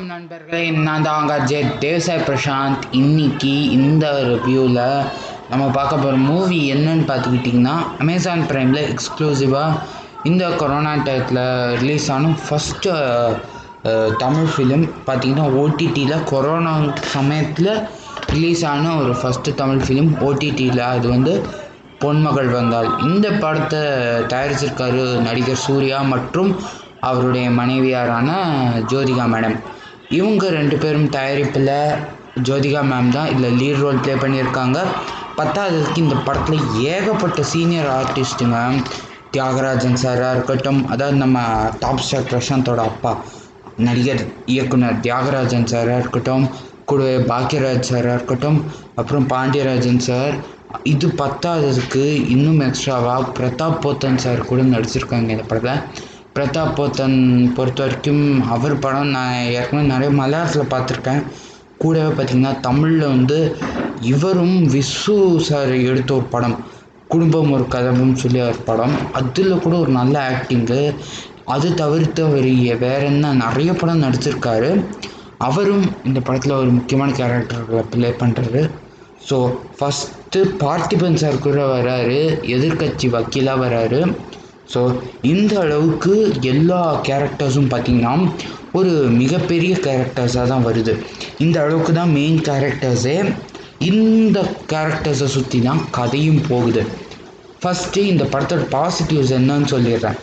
நண்பர்களே. நான் தான் உங்கள் அஜய் தேவசாய் பிரசாந்த் இன்னைக்கு இந்த ரிவ்யூவில் நம்ம பார்க்க போகிற மூவி என்னன்னு பார்த்துக்கிட்டிங்கன்னா அமேசான் ப்ரைமில் எக்ஸ்க்ளூசிவாக இந்த கொரோனா டயத்தில் ரிலீஸ் ஆன ஃபஸ்ட்டு தமிழ் ஃபிலிம் பார்த்திங்கன்னா ஓடிடியில் கொரோனா சமயத்தில் ரிலீஸ் ஆன ஒரு ஃபஸ்ட்டு தமிழ் ஃபிலிம் ஓடிடியில் அது வந்து பொன்மகள் வந்தால் இந்த படத்தை தயாரிச்சிருக்காரு நடிகர் சூர்யா மற்றும் அவருடைய மனைவியாரான ஜோதிகா மேடம். இவங்க ரெண்டு பேரும் தயாரிப்பில் ஜோதிகா மேம் தான் இதில் லீட் ரோல் ப்ளே பண்ணியிருக்காங்க. பத்தாவதுக்கு இந்த படத்தில் ஏகப்பட்ட சீனியர் ஆர்டிஸ்ட்டுங்க தியாகராஜன் சாராக இருக்கட்டும் அதாவது நம்ம டாப் ஸ்டார் பிரசாந்தோட அப்பா நடிகர் இயக்குனர் தியாகராஜன் சாராக இருக்கட்டும் கூடவே பாக்யராஜ் சாராக இருக்கட்டும் அப்புறம் பாண்டியராஜன் சார் இது பத்தாததுக்கு இன்னும் எக்ஸ்ட்ராவாக பிரதாப் போத்தன் சார் கூட நடிச்சிருக்காங்க இந்த படத்தில். பிரதாப் போத்தன் பொறுத்த வரைக்கும் அவர் படம் நான் ஏற்கனவே நிறைய மலையாளத்தில் பார்த்துருக்கேன். கூடவே பார்த்திங்கன்னா தமிழில் வந்து இவரும் விசு சார் எடுத்த ஒரு படம். குடும்பம் ஒரு கதவும் சொல்லி ஒரு படம். அதில் கூட ஒரு நல்ல ஆக்டிங்கு அது தவிர்த்து அவர் வேற என்ன நிறைய படம் நடிச்சிருக்காரு. அவரும் இந்த படத்தில் ஒரு முக்கியமான கேரக்டர்களை ப்ளே பண்ணுறாரு ஸோ ஃபஸ்ட்டு பார்த்திபன் சார் கூட வராரு. எதிர்கட்சி வக்கீலாக வராரு. ஸோ இந்த அளவுக்கு எல்லா கேரக்டர்ஸும் பார்த்திங்கன்னா ஒரு மிகப்பெரிய கேரக்டர்ஸாக தான் வருது. இந்த அளவுக்கு தான் மெயின் கேரக்டர்ஸே இந்த கேரக்டர்ஸை சுற்றி தான் கதையும் போகுது. ஃபஸ்ட்டு இந்த படத்தோட பாசிட்டிவ்ஸ் என்னன்னு சொல்லிடுறேன்.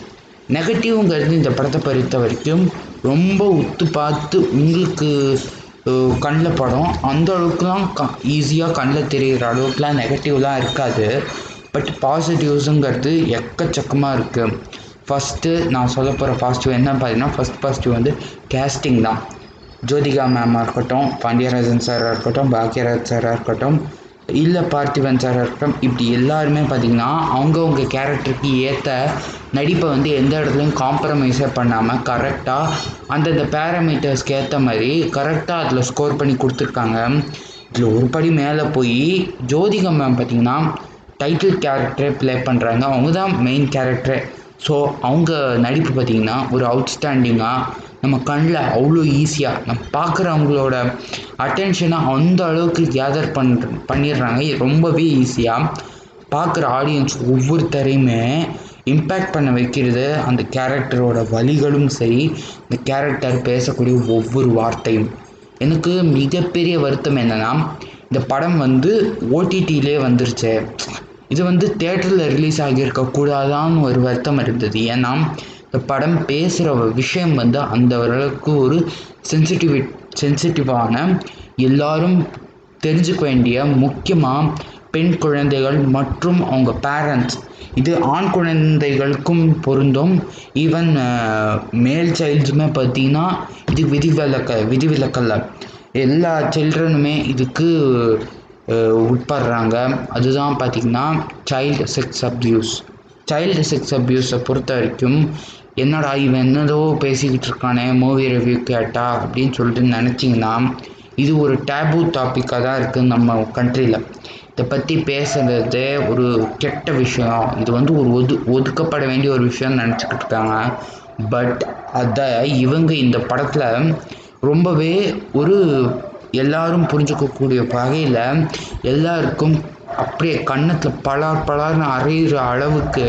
நெகட்டிவ்ங்கிறது இந்த படத்தை பொறுத்த வரைக்கும் ரொம்ப உத்து பார்த்து உங்களுக்கு கண்ணில் படம். அந்த அளவுக்குலாம் க ஈஸியாக கண்ணில் தெரிகிற அளவுக்குலாம் நெகட்டிவ்லாம் இருக்காது. பட் பாசிட்டிவ்ஸுங்கிறது எக்கச்சக்கமாக இருக்குது ஃபஸ்ட்டு நான் சொல்ல போகிற பாசிட்டிவ் என்ன பார்த்தீங்கன்னா ஃபஸ்ட் பாசிட்டிவ் வந்து கேஸ்டிங் தான். ஜோதிகா மேமாக இருக்கட்டும் பாண்டியராஜன் சாராக இருக்கட்டும் பாக்யராஜ் சாராக இருக்கட்டும் இல்லை பார்த்திபன் சாராக இருக்கட்டும் இப்படி எல்லாருமே பார்த்திங்கன்னா அவங்கவுங்க கேரக்டருக்கு ஏற்ற நடிப்பை வந்து எந்த இடத்துலையும் காம்ப்ரமைஸே பண்ணாமல் கரெக்டாக அந்தந்த பேராமீட்டர்ஸ்க்கு ஏற்ற மாதிரி கரெக்டாக அதில் ஸ்கோர் பண்ணி கொடுத்துருக்காங்க. இதில் ஒரு படி மேலே போய் ஜோதிகா மேம் பார்த்திங்கன்னா டைட்டில் கேரக்டரே ப்ளே பண்ணுறாங்க அவங்க தான் மெயின் கேரக்டரே ஸோ அவங்க நடிப்பு பார்த்திங்கன்னா ஒரு அவுட்ஸ்டாண்டிங்காக நம்ம கண்ணில் அவ்வளோ ஈஸியாக நம்ம பார்க்குறவங்களோட அட்டென்ஷனை அந்த அளவுக்கு கேதர் பண் பண்ணிடுறாங்க. ரொம்பவே ஈஸியாக பார்க்குற ஆடியன்ஸ் ஒவ்வொருத்தரையுமே இம்பேக்ட் பண்ண வைக்கிறது அந்த கேரக்டரோட வழிகளும் சரி இந்த கேரக்டர் பேசக்கூடிய ஒவ்வொரு வார்த்தையும். எனக்கு மிகப்பெரிய வருத்தம் என்னென்னா இந்த படம் வந்து ஓடிடியிலே வந்துருச்சு. இது வந்து தேட்டரில் ரிலீஸ் ஆகியிருக்க கூடாதான்னு ஒரு வருத்தம் இருந்தது. ஏன்னா இந்த படம் பேசுகிற விஷயம் வந்து அந்த ஓரளவுக்கு ஒரு சென்சிட்டிவ் சென்சிட்டிவான எல்லாரும் தெரிஞ்சுக்க வேண்டிய முக்கியமாக பெண் குழந்தைகள் மற்றும் அவங்க பேரண்ட்ஸ் இது ஆண் குழந்தைகளுக்கும் பொருந்தும். ஈவன் மேல் சைல்ட்ஸுமே பார்த்திங்கன்னா இது விதிவிலக்க விதிவிலக்கல்ல. எல்லா சில்ட்ரனுமே இதுக்கு உட்படுறாங்க. அதுதான் பார்த்திங்கன்னா child sex abuse child sex அப்யூஸை பொறுத்த வரைக்கும் என்னடா இவன் என்னதோ பேசிக்கிட்டு இருக்கானே மூவி ரிவ்யூ கேட்டா அப்படின்னு சொல்லிட்டு நினச்சிங்கன்னா இது ஒரு டேபு டாப்பிக்காக தான் இருக்குது நம்ம கண்ட்ரியில் இதை பற்றி பேசுகிறது ஒரு கெட்ட விஷயம். இது வந்து ஒரு ஒது ஒதுக்கப்பட வேண்டிய ஒரு விஷயம்னு நினச்சிக்கிட்டு இருக்காங்க. பட் அதை இவங்க இந்த படத்தில் ரொம்பவே ஒரு எல்லாரும் புரிஞ்சுக்கக்கூடிய வகையில் எல்லாருக்கும் அப்படியே கண்ணத்தில் பலார் பலார்னு அறையிற அளவுக்கு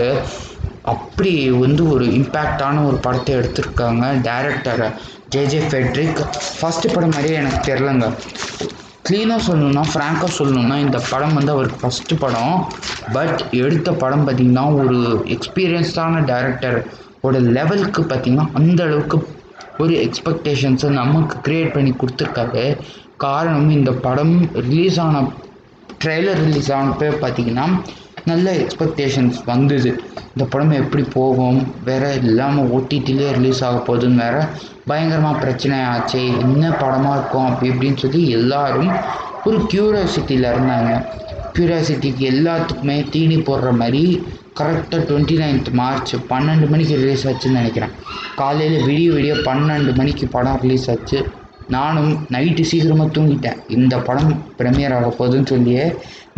அப்படி வந்து ஒரு இம்பேக்டான ஒரு படத்தை எடுத்திருக்காங்க director J J Fredrick first படம் மாதிரியே எனக்கு தெரிலங்க க்ளீனாக சொல்லணுன்னா ஃப்ராங்காக சொல்லணுன்னா இந்த படம் வந்து அவருக்கு ஃபஸ்ட்டு படம். பட் எடுத்த படம் பார்த்திங்கன்னா ஒரு எக்ஸ்பீரியன்ஸ்டான டேரக்டர் ஒரு லெவலுக்கு பார்த்திங்கன்னா அந்த அளவுக்கு ஒரு எக்ஸ்பெக்டேஷன்ஸை நமக்கு க்ரியேட் பண்ணி கொடுத்துருக்காரு. காரணம் இந்த படம் ரிலீஸ் ஆன ட்ரெய்லர் ரிலீஸ் ஆனப்போ பார்த்திங்கன்னா நல்ல எக்ஸ்பெக்டேஷன்ஸ் வந்தது. இந்த படம் எப்படி போகும் வேறு இல்லாமல் ஓடிடிலே ரிலீஸ் ஆக போகுதுன்னு வேறு பயங்கரமாக பிரச்சனை ஆச்சு என்ன படமாக இருக்கும் அப்படி இப்படின்னு சொல்லி எல்லாரும் ஒரு க்யூரியாசிட்டியில் இருந்தாங்க. க்யூரியாசிட்டிக்கு எல்லாத்துக்குமே தீனி போடுற மாதிரி கரெக்டாக டுவெண்ட்டி நைன்த் மார்ச் பன்னெண்டு மணிக்கு ரிலீஸ் ஆச்சுன்னு நினைக்கிறேன். காலையில் விடிய விடிய பன்னெண்டு மணிக்கு படம் ரிலீஸ் ஆச்சு. நானும் நைட்டு சீக்கிரமாக தூங்கிட்டேன். இந்த படம் ப்ரீமியர் ஆக போகுதுன்னு சொல்லியே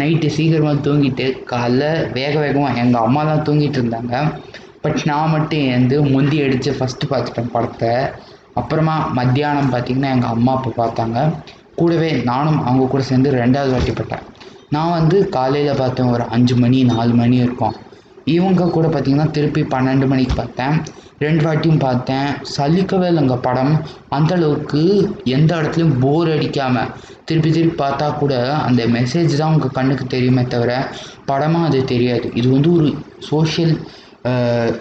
நைட்டு சீக்கிரமாக தூங்கிட்டு காலைல வேக வேகமாக எங்கள் அம்மா தான் தூங்கிட்டு இருந்தாங்க. பட் நான் மட்டும் எழுந்து முந்தி அடித்து ஃபஸ்ட்டு பார்த்துட்டேன் படத்தை. அப்புறமா மத்தியானம் பார்த்திங்கன்னா எங்கள் அம்மா அப்பா பார்த்தாங்க. கூடவே நானும் அவங்க கூட சேர்ந்து ரெண்டாவது வாட்டி பட்டேன். நான் வந்து காலையில் பார்த்தேன் ஒரு அஞ்சு மணி நாலு மணி இருக்கும். இவங்க கூட பார்த்திங்கன்னா திருப்பி பன்னெண்டு மணிக்கு பார்த்தேன். ரெண்டு வாட்டியும் பார்த்தேன். சலிக்கவே இல்லைங்க படம். அந்தளவுக்கு எந்த இடத்துலையும் போர் அடிக்காமல் திருப்பி திருப்பி பார்த்தா கூட அந்த மெசேஜ் தான் உங்கள் கண்ணுக்கு தெரியுமே தவிர படமாக அது தெரியாது. இது வந்து ஒரு சோஷியல்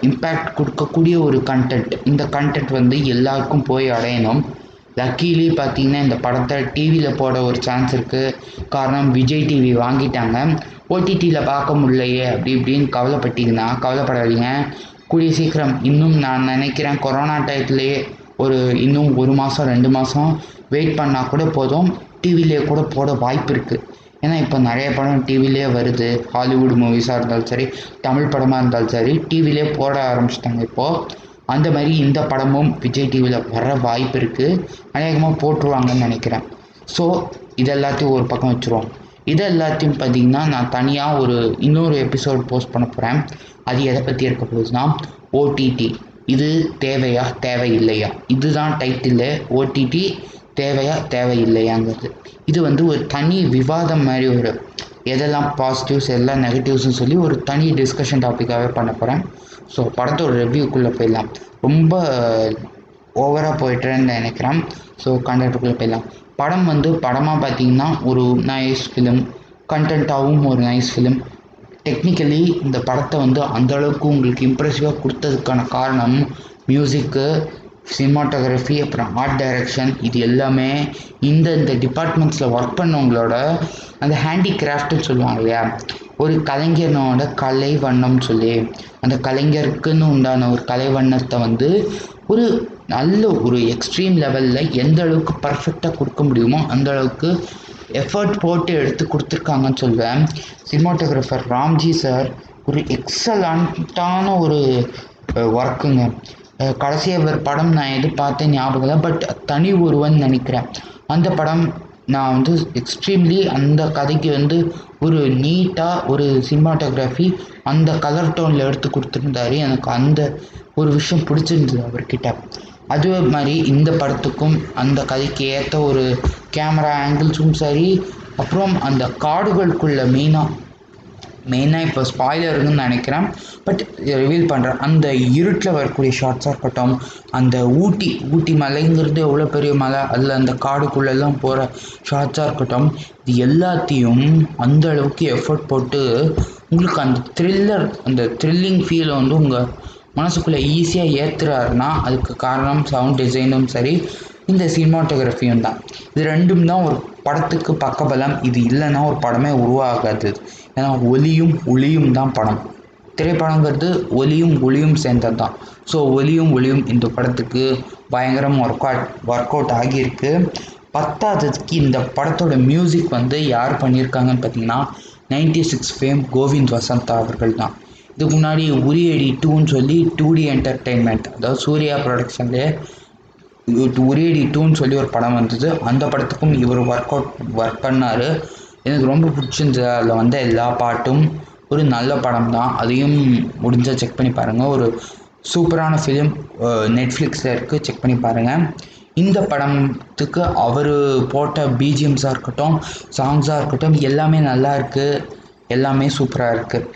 இம்பேக்ட் கொடுக்கக்கூடிய ஒரு கண்டென்ட் இந்த கண்டென்ட் வந்து எல்லாருக்கும் போய் அடையணும். லக்கீலி பார்த்தீங்கன்னா இந்த படத்தை டிவியில் போட ஒரு சான்ஸ் இருக்குது காரணம் விஜய் டிவி வாங்கிட்டாங்க. ஓடிடியில் பார்க்க முடியலையே. அப்படி இப்படின்னு கவலைப்பட்டீங்கன்னா கவலைப்படாதீங்க. கூடிய சீக்கிரம் இன்னும் நான் நினைக்கிறேன் கொரோனா டயத்துலேயே ஒரு இன்னும் ஒரு மாதம் ரெண்டு மாதம் வெயிட் பண்ணால் கூட போதும். டிவிலேயே கூட போட வாய்ப்பு இருக்குது ஏன்னா இப்போ நிறைய படம் டிவிலே வருது. ஹாலிவுட் மூவிஸாக இருந்தாலும் சரி தமிழ் படமாக இருந்தாலும் சரி டிவிலே போட ஆரம்பிச்சிட்டாங்க இப்போது அந்த மாதிரி இந்த படமும் விஜய் டிவியில் வர வாய்ப்பு இருக்குது அநேகமாக போட்டுருவாங்கன்னு நினைக்கிறேன். ஸோ இது எல்லாத்தையும் ஒரு பக்கம் வச்சுருவோம். இது எல்லாத்தையும் பார்த்திங்கன்னா நான் தனியாக ஒரு இன்னொரு எபிசோட் போஸ்ட் பண்ண போகிறேன் அது எதை பற்றி இருக்க போகுதுன்னா ஓடிடி இது தேவையா தேவையில்லையா? இதுதான் டைட்டில் ஓடிடி தேவையா தேவையில்லையாங்கிறது. இது வந்து ஒரு தனி விவாதம் மாதிரி ஒரு எதெல்லாம் பாசிட்டிவ்ஸ் எல்லாம் நெகட்டிவ்ஸ்னு சொல்லி ஒரு தனி டிஸ்கஷன் டாப்பிக்காகவே பண்ண போகிறேன் ஸோ படத்தோட ரிவ்யூக்குள்ளே போயிடலாம். ரொம்ப ஓவராக போயிட்டுறேன்னு நினைக்கிறேன். ஸோ கண்டென்ட்டுக்குள்ளே போயிடலாம். படம் வந்து படமாக பார்த்தீங்கன்னா ஒரு நைஸ் ஃபிலிம் கண்டென்ட்டாகவும் ஒரு நைஸ் ஃபிலிம் டெக்னிக்கலி இந்த படத்தை வந்து அந்தளவுக்கு உங்களுக்கு இம்ப்ரெசிவாக கொடுத்ததுக்கான காரணம் மியூசிக்கு சினிமாட்டோகிராஃபி அப்புறம் ஆர்ட் டைரக்ஷன் இது எல்லாமே இந்த இந்த டிபார்ட்மெண்ட்ஸில் ஒர்க் பண்ணவங்களோட அந்த ஹேண்டிகிராஃப்ட்னு சொல்லுவாங்க இல்லையா? ஒரு கலைஞனோட கலை வண்ணம் சொல்லி அந்த கலைஞருக்குன்னு உண்டான ஒரு கலை வண்ணத்தை வந்து ஒரு நல்ல ஒரு எக்ஸ்ட்ரீம் லெவலில் எந்த அளவுக்கு பர்ஃபெக்டாக கொடுக்க முடியுமோ அந்த அளவுக்கு எஃபர்ட் போட்டு எடுத்து கொடுத்துருக்காங்கன்னு சொல்வேன். சினிமாட்டோகிராஃபர் ராம்ஜி சார் ஒரு எக்ஸலண்ட்டான ஒரு ஒர்க்குங்க கடைசியாக ஒரு படம் நான் எது பார்த்தேன் ஞாபகம் இல்லை பட் தனி ஒருவன் நினைக்கிறேன். அந்த படம் நான் வந்து எக்ஸ்ட்ரீம்லி அந்த கதைக்கு வந்து ஒரு நீட்டாக ஒரு சினிமாட்டோகிராஃபி அந்த கலர் டோனில் எடுத்து கொடுத்துருந்தாரு. எனக்கு அந்த ஒரு விஷயம் பிடிச்சிருந்தது அவர்கிட்ட. அதே மாதிரி இந்த படத்துக்கும் அந்த கதைக்கு ஏற்ற ஒரு கேமரா ஆங்கிள்ஸும் சரி அப்புறம் அந்த காடுகளுக்குள்ள மெயினாக மெயினாக இப்போ ஸ்பாய்லருன்னு நினைக்கிறேன். பட் ரிவீல் பண்ணுறேன் அந்த இருட்டில் வரக்கூடிய ஷார்ட்ஸாக இருக்கட்டும் அந்த ஊட்டி ஊட்டி மலைங்கிறது எவ்வளோ பெரிய மலை அதில் அந்த காடுக்குள்ளெல்லாம் போகிற ஷார்ட்ஸாக இருக்கட்டும் இது எல்லாத்தையும் அந்த அளவுக்கு எஃபர்ட் போட்டு உங்களுக்கு அந்த த்ரில்லர் அந்த த்ரில்லிங் ஃபீலை வந்து உங்கள் மனசுக்குள்ளே ஈஸியாக ஏற்றுறாருன்னா அதுக்கு காரணம் சவுண்ட் டிசைனும் சரி இந்த சினிமாட்டோகிராஃபியும் தான். இது ரெண்டும் தான் ஒரு படத்துக்கு பக்கபலம். இது இல்லைன்னா ஒரு படமே உருவாகாது. ஏன்னா ஒலியும் ஒளியும் தான் படம். திரைப்படங்கிறது ஒலியும் ஒளியும் சேர்ந்தது தான். ஸோ ஒலியும் ஒளியும் இந்த படத்துக்கு பயங்கரம் ஒர்க் அவுட் ஒர்க் அவுட் ஆகியிருக்கு. பத்தாததுக்கு இந்த படத்தோட மியூசிக் வந்து யார் பண்ணியிருக்காங்கன்னு பார்த்தீங்கன்னா ninety six fame Govind Vasantha அவர்கள் தான். இதுக்கு முன்னாடி உரியடி டூன்னு சொல்லி டூ டி என்டர்டெயின்மெண்ட் அதாவது சூர்யா ப்ரொடக்ஷன்லேயே உரியடி டூன்னு சொல்லி ஒரு படம் வந்தது. அந்த படத்துக்கும் இவர் ஒர்க் அவுட் ஒர்க் பண்ணார். எனக்கு ரொம்ப பிடிச்சிருந்தது அதில் வந்த எல்லா பாட்டும் ஒரு நல்ல படம் தான் அதையும் முடிஞ்சால் செக் பண்ணி பாருங்கள் ஒரு சூப்பரான ஃபிலிம் நெட்ஃப்ளிக்ஸில் இருக்குது செக் பண்ணி பாருங்கள் இந்த படத்துக்கு அவர் போட்ட பிஜிஎம்ஸாக இருக்கட்டும் சாங்ஸாக இருக்கட்டும் எல்லாமே நல்லா இருக்குது எல்லாமே சூப்பராக இருக்குது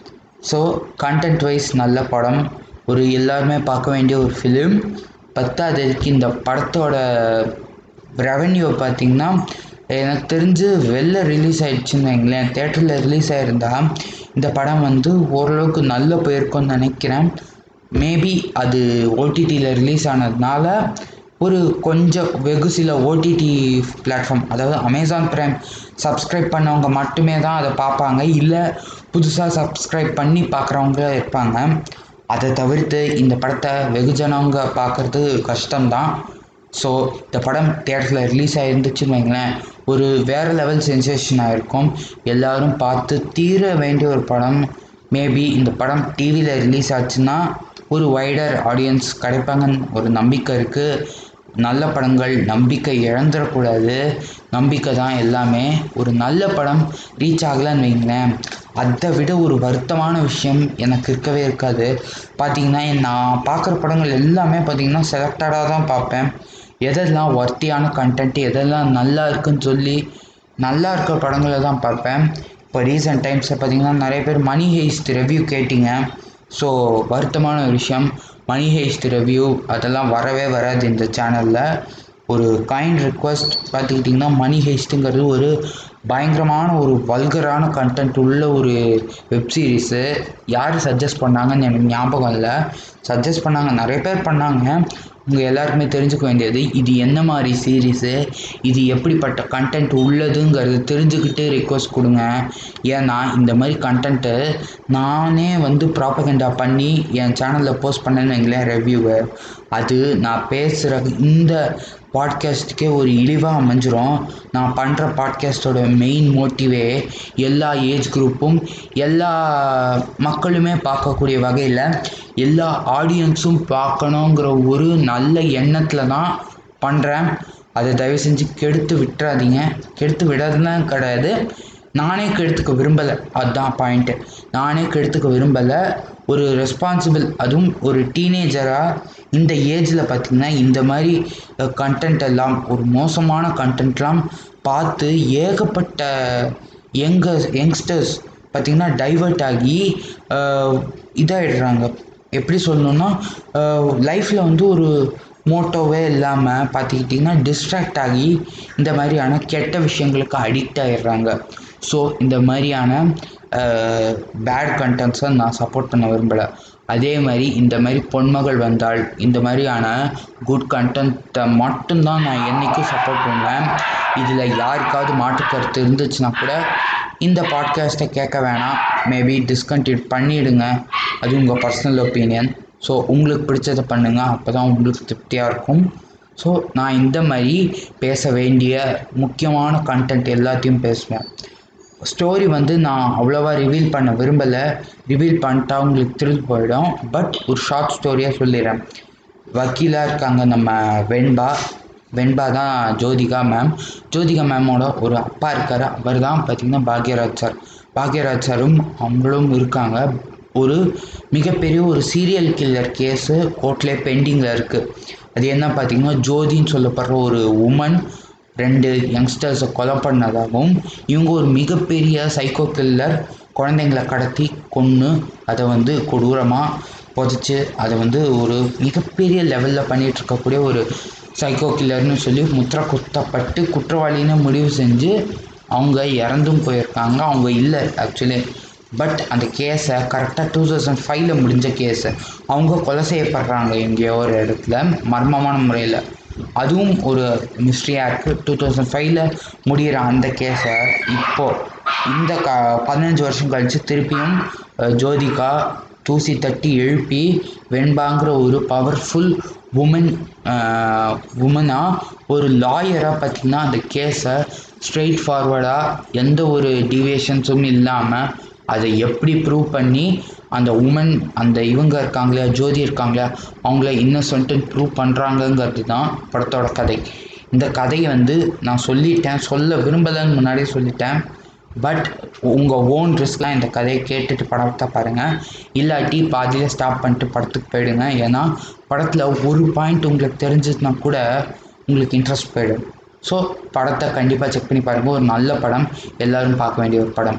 ஸோ கண்டென்ட் வைஸ் நல்ல படம். ஒரு எல்லாருமே பார்க்க வேண்டிய ஒரு ஃபிலிம் பத்தாததுக்கு இந்த படத்தோட ரெவன்யூ பார்த்திங்கன்னா எனக்கு தெரிஞ்சு வெளில ரிலீஸ் ஆகிடுச்சுன்னு வைங்களேன். தேட்டரில் ரிலீஸ் ஆகிருந்தா இந்த படம் வந்து ஓரளவுக்கு நல்ல போயிருக்கும்னு நினைக்கிறேன். மேபி அது ஓடிடியில் ரிலீஸ் ஆனதுனால ஒரு கொஞ்சம் வெகு சில ஓடிடி பிளாட்ஃபார்ம் அதாவது அமேசான் ப்ரைம் சப்ஸ்கிரைப் பண்ணவங்க மட்டுமே தான் அதை பார்ப்பாங்க. இல்லை புதுசாக சப்ஸ்கிரைப் பண்ணி பார்க்குறவங்க இருப்பாங்க. அதை தவிர்த்து இந்த படத்தை வெகுஜனவங்க பார்க்குறது கஷ்டம்தான். ஸோ இந்த படம் தேட்டரில் ரிலீஸ் ஆகிருந்துச்சுன்னு வைங்களேன் ஒரு வேறு லெவல் சென்சேஷனாக இருக்கும் எல்லோரும் பார்த்து தீர வேண்டிய ஒரு படம். மேபி இந்த படம் டிவியில் ரிலீஸ் ஆச்சுன்னா ஒரு வைடர் ஆடியன்ஸ் கிடைப்பாங்கன்னு ஒரு நம்பிக்கை இருக்குது நல்ல படங்கள் நம்பிக்கை இழந்துடக்கூடாது. நம்பிக்கை தான் எல்லாமே. ஒரு நல்ல படம் ரீச் ஆகலைன்னு வைங்களேன். அதை விட ஒரு வருத்தமான விஷயம் எனக்கு இருக்கவே இருக்காது. பார்த்தீங்கன்னா நான் பார்க்குற படங்கள் எல்லாமே பார்த்தீங்கன்னா செலக்டடாக தான் பார்ப்பேன் எதெல்லாம் ஒர்த்தியான கண்டென்ட் எதெல்லாம் நல்லா இருக்குன்னு சொல்லி நல்லா இருக்கிற படங்களை தான் பார்ப்பேன் இப்போ ரீசெண்ட் டைம்ஸில் பார்த்தீங்கன்னா நிறைய பேர் மணி ஹேஸ்ட் ரிவ்யூ கேட்டிங்க. ஸோ வருத்தமான ஒரு விஷயம். மணி ஹேஸ்ட் ரிவ்யூ அதெல்லாம் வரவே வராது இந்த சேனலில் ஒரு கைண்ட் ரிக்வஸ்ட் பார்த்துக்கிட்டிங்கன்னா மணி ஹெய்ஸ்ட்டுங்கிறது ஒரு பயங்கரமான ஒரு வல்கரான கண்டென்ட் உள்ள ஒரு வெப் சீரிஸு யார் சஜஸ்ட் பண்ணாங்கன்னு எனக்கு ஞாபகம் இல்லை. சஜஸ்ட் பண்ணாங்க. நிறைய பேர் பண்ணாங்க. உங்கள் எல்லாருக்குமே தெரிஞ்சுக்க வேண்டியது இது என்ன மாதிரி சீரீஸு இது எப்படிப்பட்ட கண்டென்ட் உள்ளதுங்கிறது தெரிஞ்சுக்கிட்டு ரிக்வஸ்ட் கொடுங்க. ஏன்னா இந்த மாதிரி கண்டென்ட்டு நானே வந்து ப்ராப்பகண்டா பண்ணி என் சேனலில் போஸ்ட் பண்ணேன்னு வைங்களேன் ரிவ்யூவை அது நான் பேசுகிற இந்த பாட்காஸ்ட்டுக்கே ஒரு இழிவாக அமைஞ்சிரும். நான் பண்ணுற பாட்காஸ்ட்டோட மெயின் மோட்டிவே எல்லா ஏஜ் குரூப்பும் எல்லா மக்களுமே பார்க்கக்கூடிய வகையில் எல்லா ஆடியன்ஸும் பார்க்கணுங்கிற ஒரு நல்ல எண்ணத்தில் தான் பண்ணுறேன் அதை தயவு செஞ்சு கெடுத்து விட்டுறாதீங்க. கெடுத்து விடாதுலாம் கிடையாது. நானே கெடுத்துக்க விரும்பலை. அதுதான் பாயிண்ட்டு நானே கெடுத்துக்க விரும்பலை. ஒரு ரெஸ்பான்சிபிள் அதுவும் ஒரு டீனேஜராக இந்த ஏஜில் பார்த்திங்கன்னா இந்த மாதிரி கண்டென்ட் எல்லாம் ஒரு மோசமான கண்டென்ட்லாம் பார்த்து ஏகப்பட்ட யங்க யங்ஸ்டர்ஸ் பார்த்திங்கன்னா டைவர்ட் ஆகி இதாகிடுறாங்க எப்படி சொல்லணுன்னா லைஃப்பில் வந்து ஒரு மோட்டோவே இல்லாமல் பார்த்துக்கிட்டிங்கன்னா டிஸ்ட்ராக்ட் ஆகி இந்த மாதிரியான கெட்ட விஷயங்களுக்கு அடிக்ட் ஆகிடுறாங்க ஸோ இந்த மாதிரியான பேட் கண்டென்ட்ஸை நான் சப்போர்ட் பண்ண விரும்பலை. அதே மாதிரி இந்த மாதிரி பொன்மகள் வந்தால் இந்த மாதிரியான குட் கண்டென்ட்டை மட்டும்தான் நான் என்றைக்கும் சப்போர்ட் பண்ணுவேன். இதில் யாருக்காவது மாற்றுக்கருத்து இருந்துச்சுன்னா கூட இந்த பாட்காஸ்ட்டை கேட்க வேணாம். மேபி டிஸ்கண்டினியூ பண்ணிவிடுங்க அது உங்கள் பர்சனல் ஒப்பீனியன் ஸோ உங்களுக்கு பிடிச்சதை பண்ணுங்கள் அப்போ தான் உங்களுக்கு திருப்தியாக இருக்கும். ஸோ நான் இந்த மாதிரி பேச வேண்டிய முக்கியமான கண்டென்ட் எல்லாத்தையும் பேசுவேன். ஸ்டோரி வந்து நான் அவ்வளோவா ரிவீல் பண்ண விரும்பலை. ரிவீல் பண்ணிட்டா உங்களுக்கு த்ரில் போயிடும். பட் ஒரு ஷார்ட் ஸ்டோரியாக சொல்லிடுறேன். வக்கீலாக இருக்காங்க நம்ம வெண்பா. வெண்பா தான் ஜோதிகா மேம் ஜோதிகா மேமோட ஒரு அப்பா இருக்கார். அவர் தான் பார்த்திங்கன்னா பாக்யராஜ் சார் பாக்யராஜ் சாரும் அவங்களும் இருக்காங்க. ஒரு மிகப்பெரிய ஒரு சீரியல் கில்லர் கேஸு கோர்ட்லேயே பெண்டிங்கில் இருக்குது அது என்ன பார்த்திங்கன்னா ஜோதின்னு சொல்லப்படுற ஒரு உமன் ரெண்டு யங்ஸ்டர்ஸை கொலை பண்ணதாகவும் இவங்க ஒரு மிகப்பெரிய சைக்கோ கில்லர் குழந்தைங்களை கடத்தி கொன்று அதை வந்து கொடூரமாக புதைச்சி அதை வந்து ஒரு மிகப்பெரிய லெவலில் பண்ணிகிட்டு இருக்கக்கூடிய ஒரு சைக்கோ கில்லர்னு சொல்லி முத்திர குத்தப்பட்டு குற்றவாளின்னு முடிவு செஞ்சு அவங்க இறந்தும் போயிருக்காங்க. அவங்க இல்லை ஆக்சுவலி பட் அந்த கேஸை கரெக்டாக டூ தௌசண்ட் ஃபைவ்ல முடிஞ்ச கேஸை அவங்க கொலை செய்யப்படுறாங்க எங்கேயோ ஒரு இடத்துல மர்மமான முறையில். அதுவும் ஒரு மிஸ்ட்ரியாக இருக்குது டூ தௌசண்ட் ஃபைவ்ல முடிகிற அந்த கேஸை இப்போது இந்த க பதினஞ்சு வருஷம் கழித்து திருப்பியும் ஜோதிகா தூசி தட்டி எழுப்பி வெண்பாங்கிற ஒரு பவர்ஃபுல் உமன் உமனாக ஒரு லாயராக பார்த்திங்கன்னா அந்த கேஸை ஸ்ட்ரெயிட் ஃபார்வர்டாக எந்த ஒரு டிவியேஷன்ஸும் இல்லாமல் அதை எப்படி ப்ரூவ் பண்ணி அந்த உமன் அந்த இவங்க இருக்காங்களே ஜோதி இருக்காங்களே அவங்கள இன்னசென்ட்டு ப்ரூவ் பண்ணுறாங்கங்கிறது தான் படத்தோட கதை. இந்த கதையை வந்து நான் சொல்லிட்டேன் சொல்ல விரும்பலைன்னு முன்னாடியே சொல்லிட்டேன். பட் உங்கள் ஓன் ரிஸ்க்லாம் இந்த கதையை கேட்டுட்டு படத்தை பாருங்கள் இல்லாட்டி பாதியில் ஸ்டாப் பண்ணிட்டு படத்துக்கு போயிடுங்க. ஏன்னா படத்தில் ஒரு பாயிண்ட் உங்களுக்கு தெரிஞ்சதுன்னா கூட உங்களுக்கு இன்ட்ரெஸ்ட் போயிடும். ஸோ படத்தை கண்டிப்பாக செக் பண்ணி பாருங்கள் ஒரு நல்ல படம். எல்லோரும் பார்க்க வேண்டிய ஒரு படம்.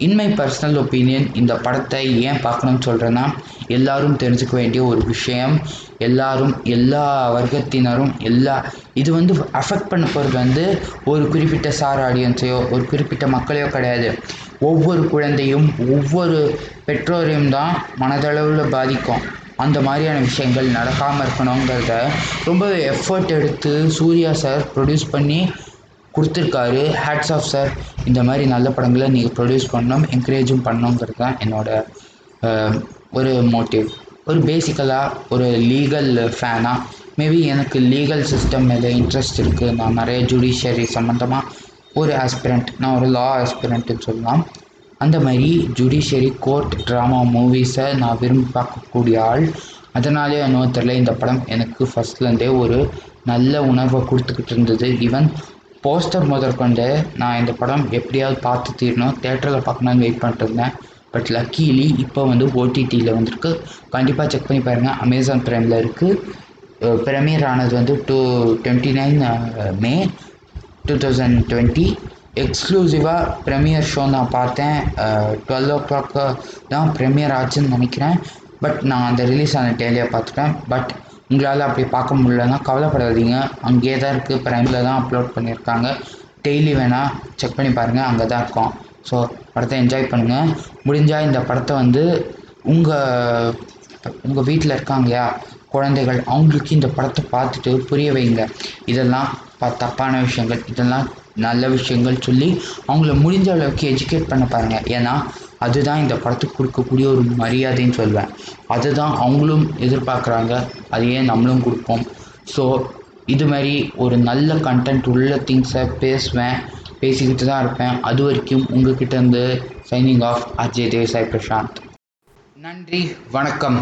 இன் மை பர்சனல் ஒப்பீனியன் இந்த படத்தை ஏன் பார்க்கணும்னு சொல்கிறேன்னா எல்லாரும் தெரிஞ்சுக்க வேண்டிய ஒரு விஷயம் எல்லாரும் எல்லா வர்க்கத்தினரும் எல்லா இது வந்து அஃபெக்ட் பண்ண போகிறது வந்து ஒரு குறிப்பிட்ட சார் ஆடியன்ஸையோ ஒரு குறிப்பிட்ட மக்களையோ கிடையாது ஒவ்வொரு குழந்தையும் ஒவ்வொரு பெற்றோரையும் தான் மனதளவில் பாதிக்கும் அந்த மாதிரியான விஷயங்கள் நடக்காமல் இருக்கணுங்கிறத ரொம்பவே எஃபர்ட் எடுத்து சூர்யா சார் ப்ரொடியூஸ் பண்ணி கொடுத்துருக்காரு. ஹேட்ஸ் ஆஃப் சார் இந்த மாதிரி நல்ல படங்களை நீங்கள் ப்ரொடியூஸ் பண்ணணும் என்கரேஜும் பண்ணணுங்கிறது தான் என்னோடய ஒரு மோட்டிவ் ஒரு பேசிக்கலாக ஒரு லீகல் ஃபேனாக மேபி எனக்கு லீகல் சிஸ்டம் மேலே இன்ட்ரெஸ்ட் இருக்குது நான் நிறைய ஜுடிஷியரி சம்மந்தமாக ஒரு ஆஸ்பிரண்ட் நான் ஒரு லா ஆஸ்பிரண்ட்டுன்னு சொல்லலாம். அந்த மாதிரி ஜுடிஷியரி கோர்ட் ட்ராமா மூவிஸை நான் விரும்பி பார்க்கக்கூடிய ஆள். அதனாலே என்னவோ தெரில இந்த படம் எனக்கு ஃபஸ்ட்லேருந்தே ஒரு நல்ல உணர்வை கொடுத்துக்கிட்டு இருந்தது. ஈவன் போஸ்டர் முதற்கொண்டு நான் இந்த படம் எப்படியாவது பார்த்து தீரணும். தேட்டரில் பார்க்கணும்னு வெயிட் பண்ணிட்டு இருந்தேன். பட் லக்கீலி இப்போ வந்து ஓடிடியில் வந்திருக்கு. கண்டிப்பாக செக் பண்ணி பாருங்கள் அமேசான் ப்ரைமில் இருக்குது ப்ரீமியர் ஆனது வந்து two twenty nine May two thousand twenty எக்ஸ்க்ளூசிவாக ப்ரீமியர் ஷோ நான் பார்த்தேன். டுவெல் ஓ கிளாக்கு தான் ப்ரீமியர் ஆச்சுன்னு நினைக்கிறேன். பட் நான் அந்த ரிலீஸ் ஆன டேலியாக பார்த்துட்டேன். பட் உங்களால் அப்படி பார்க்க முடியலன்னா கவலைப்படாதீங்க. அங்கேயே தான் இருக்குது ப்ரைமில் தான் அப்லோட் பண்ணியிருக்காங்க. டெய்லி வேணால் செக் பண்ணி பாருங்கள் அங்கே தான் இருக்கும். ஸோ படத்தை என்ஜாய் பண்ணுங்கள் முடிஞ்சால் இந்த படத்தை வந்து உங்கள் உங்கள் வீட்டில் இருக்காங்க இல்லையா? குழந்தைகள் அவங்களுக்கு இந்த படத்தை பார்த்துட்டு புரிய வைங்க. இதெல்லாம் ப தப்பான விஷயங்கள். இதெல்லாம் நல்ல விஷயங்கள் சொல்லி அவங்கள முடிஞ்ச அளவுக்கு எஜுகேட் பண்ண பாருங்கள் ஏன்னா அதுதான் இந்த படத்துக்கு கொடுக்கக்கூடிய ஒரு மரியாதைன்னு சொல்வேன். அதுதான் அவங்களும் எதிர்பார்க்குறாங்க. அதையே நம்மளும் கொடுப்போம்? ஸோ இது மாதிரி ஒரு நல்ல கண்டென்ட் உள்ள திங்ஸை பேசுவேன். பேசிக்கிட்டு தான் இருப்பேன். அது வரைக்கும் உங்ககிட்ட இருந்து சைனிங் ஆஃப் அஜய் தேசாய் பிரசாந்த். நன்றி. வணக்கம்.